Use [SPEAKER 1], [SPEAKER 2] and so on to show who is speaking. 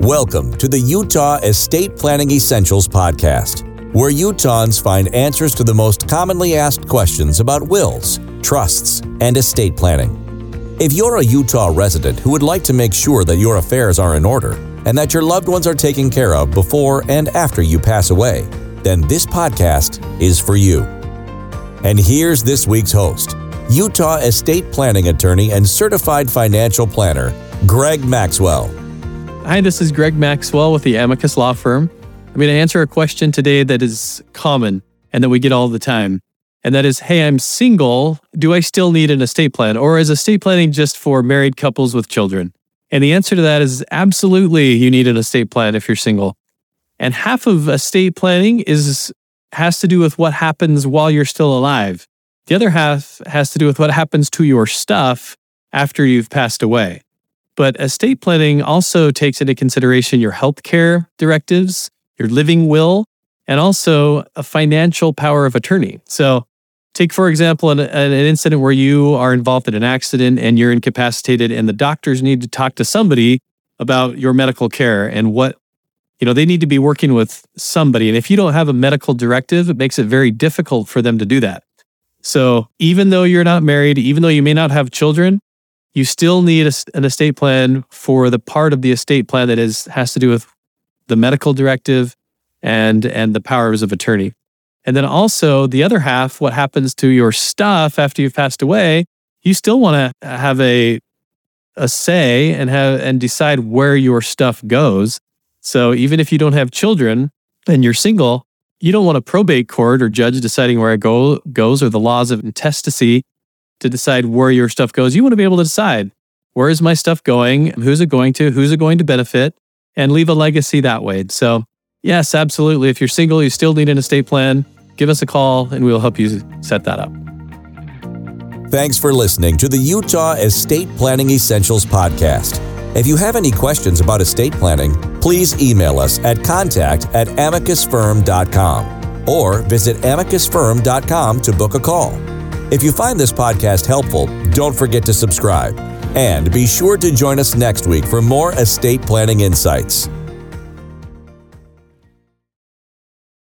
[SPEAKER 1] Welcome to the Utah Estate Planning Essentials Podcast, where Utahns find answers to the most commonly asked questions about wills, trusts, and estate planning. If you're a Utah resident who would like to make sure that your affairs are in order and that your loved ones are taken care of before and after you pass away, then this podcast is for you. And here's this week's host, Utah estate planning attorney and certified financial planner, Greg Maxwell.
[SPEAKER 2] Hi, this is Greg Maxwell with the Amicus Law Firm. I'm going to answer a question today that is common and that we get all the time. And that is, hey, I'm single. Do I still need an estate plan? Or is estate planning just for married couples with children? And the answer to that is absolutely you need an estate plan if you're single. And half of estate planning is has to do with what happens while you're still alive. The other half has to do with what happens to your stuff after you've passed away. But estate planning also takes into consideration your healthcare directives, your living will, and also a financial power of attorney. So, take for example an, an, incident where you are involved in an accident and you're incapacitated, and the doctors need to talk to somebody about your medical care and what you know, they need to be working with somebody. And if you don't have a medical directive, it makes it very difficult for them to do that. So even though you're not married, even though you may not have children, you still need a, an estate plan for the part of the estate plan that is has to do with the medical directive and and the powers of attorney. And then also the other half, what happens to your stuff after you've passed away, you still want to have a a say and have and decide where your stuff goes. So even if you don't have children and you're single, you don't want a probate court or judge deciding where it go, goes or the laws of intestacy to decide where your stuff goes. You want to be able to decide where is my stuff going, who's it going to, who's it going to benefit, and leave a legacy that way. So, yes, absolutely. If you're single, you still need an estate plan, give us a call and we'll help you set that up.
[SPEAKER 1] Thanks for listening to the Utah Estate Planning Essentials Podcast. If you have any questions about estate planning, please email us at contact at amicusfirm.com or visit amicusfirm.com to book a call. If you find this podcast helpful, don't forget to subscribe. And be sure to join us next week for more estate planning insights.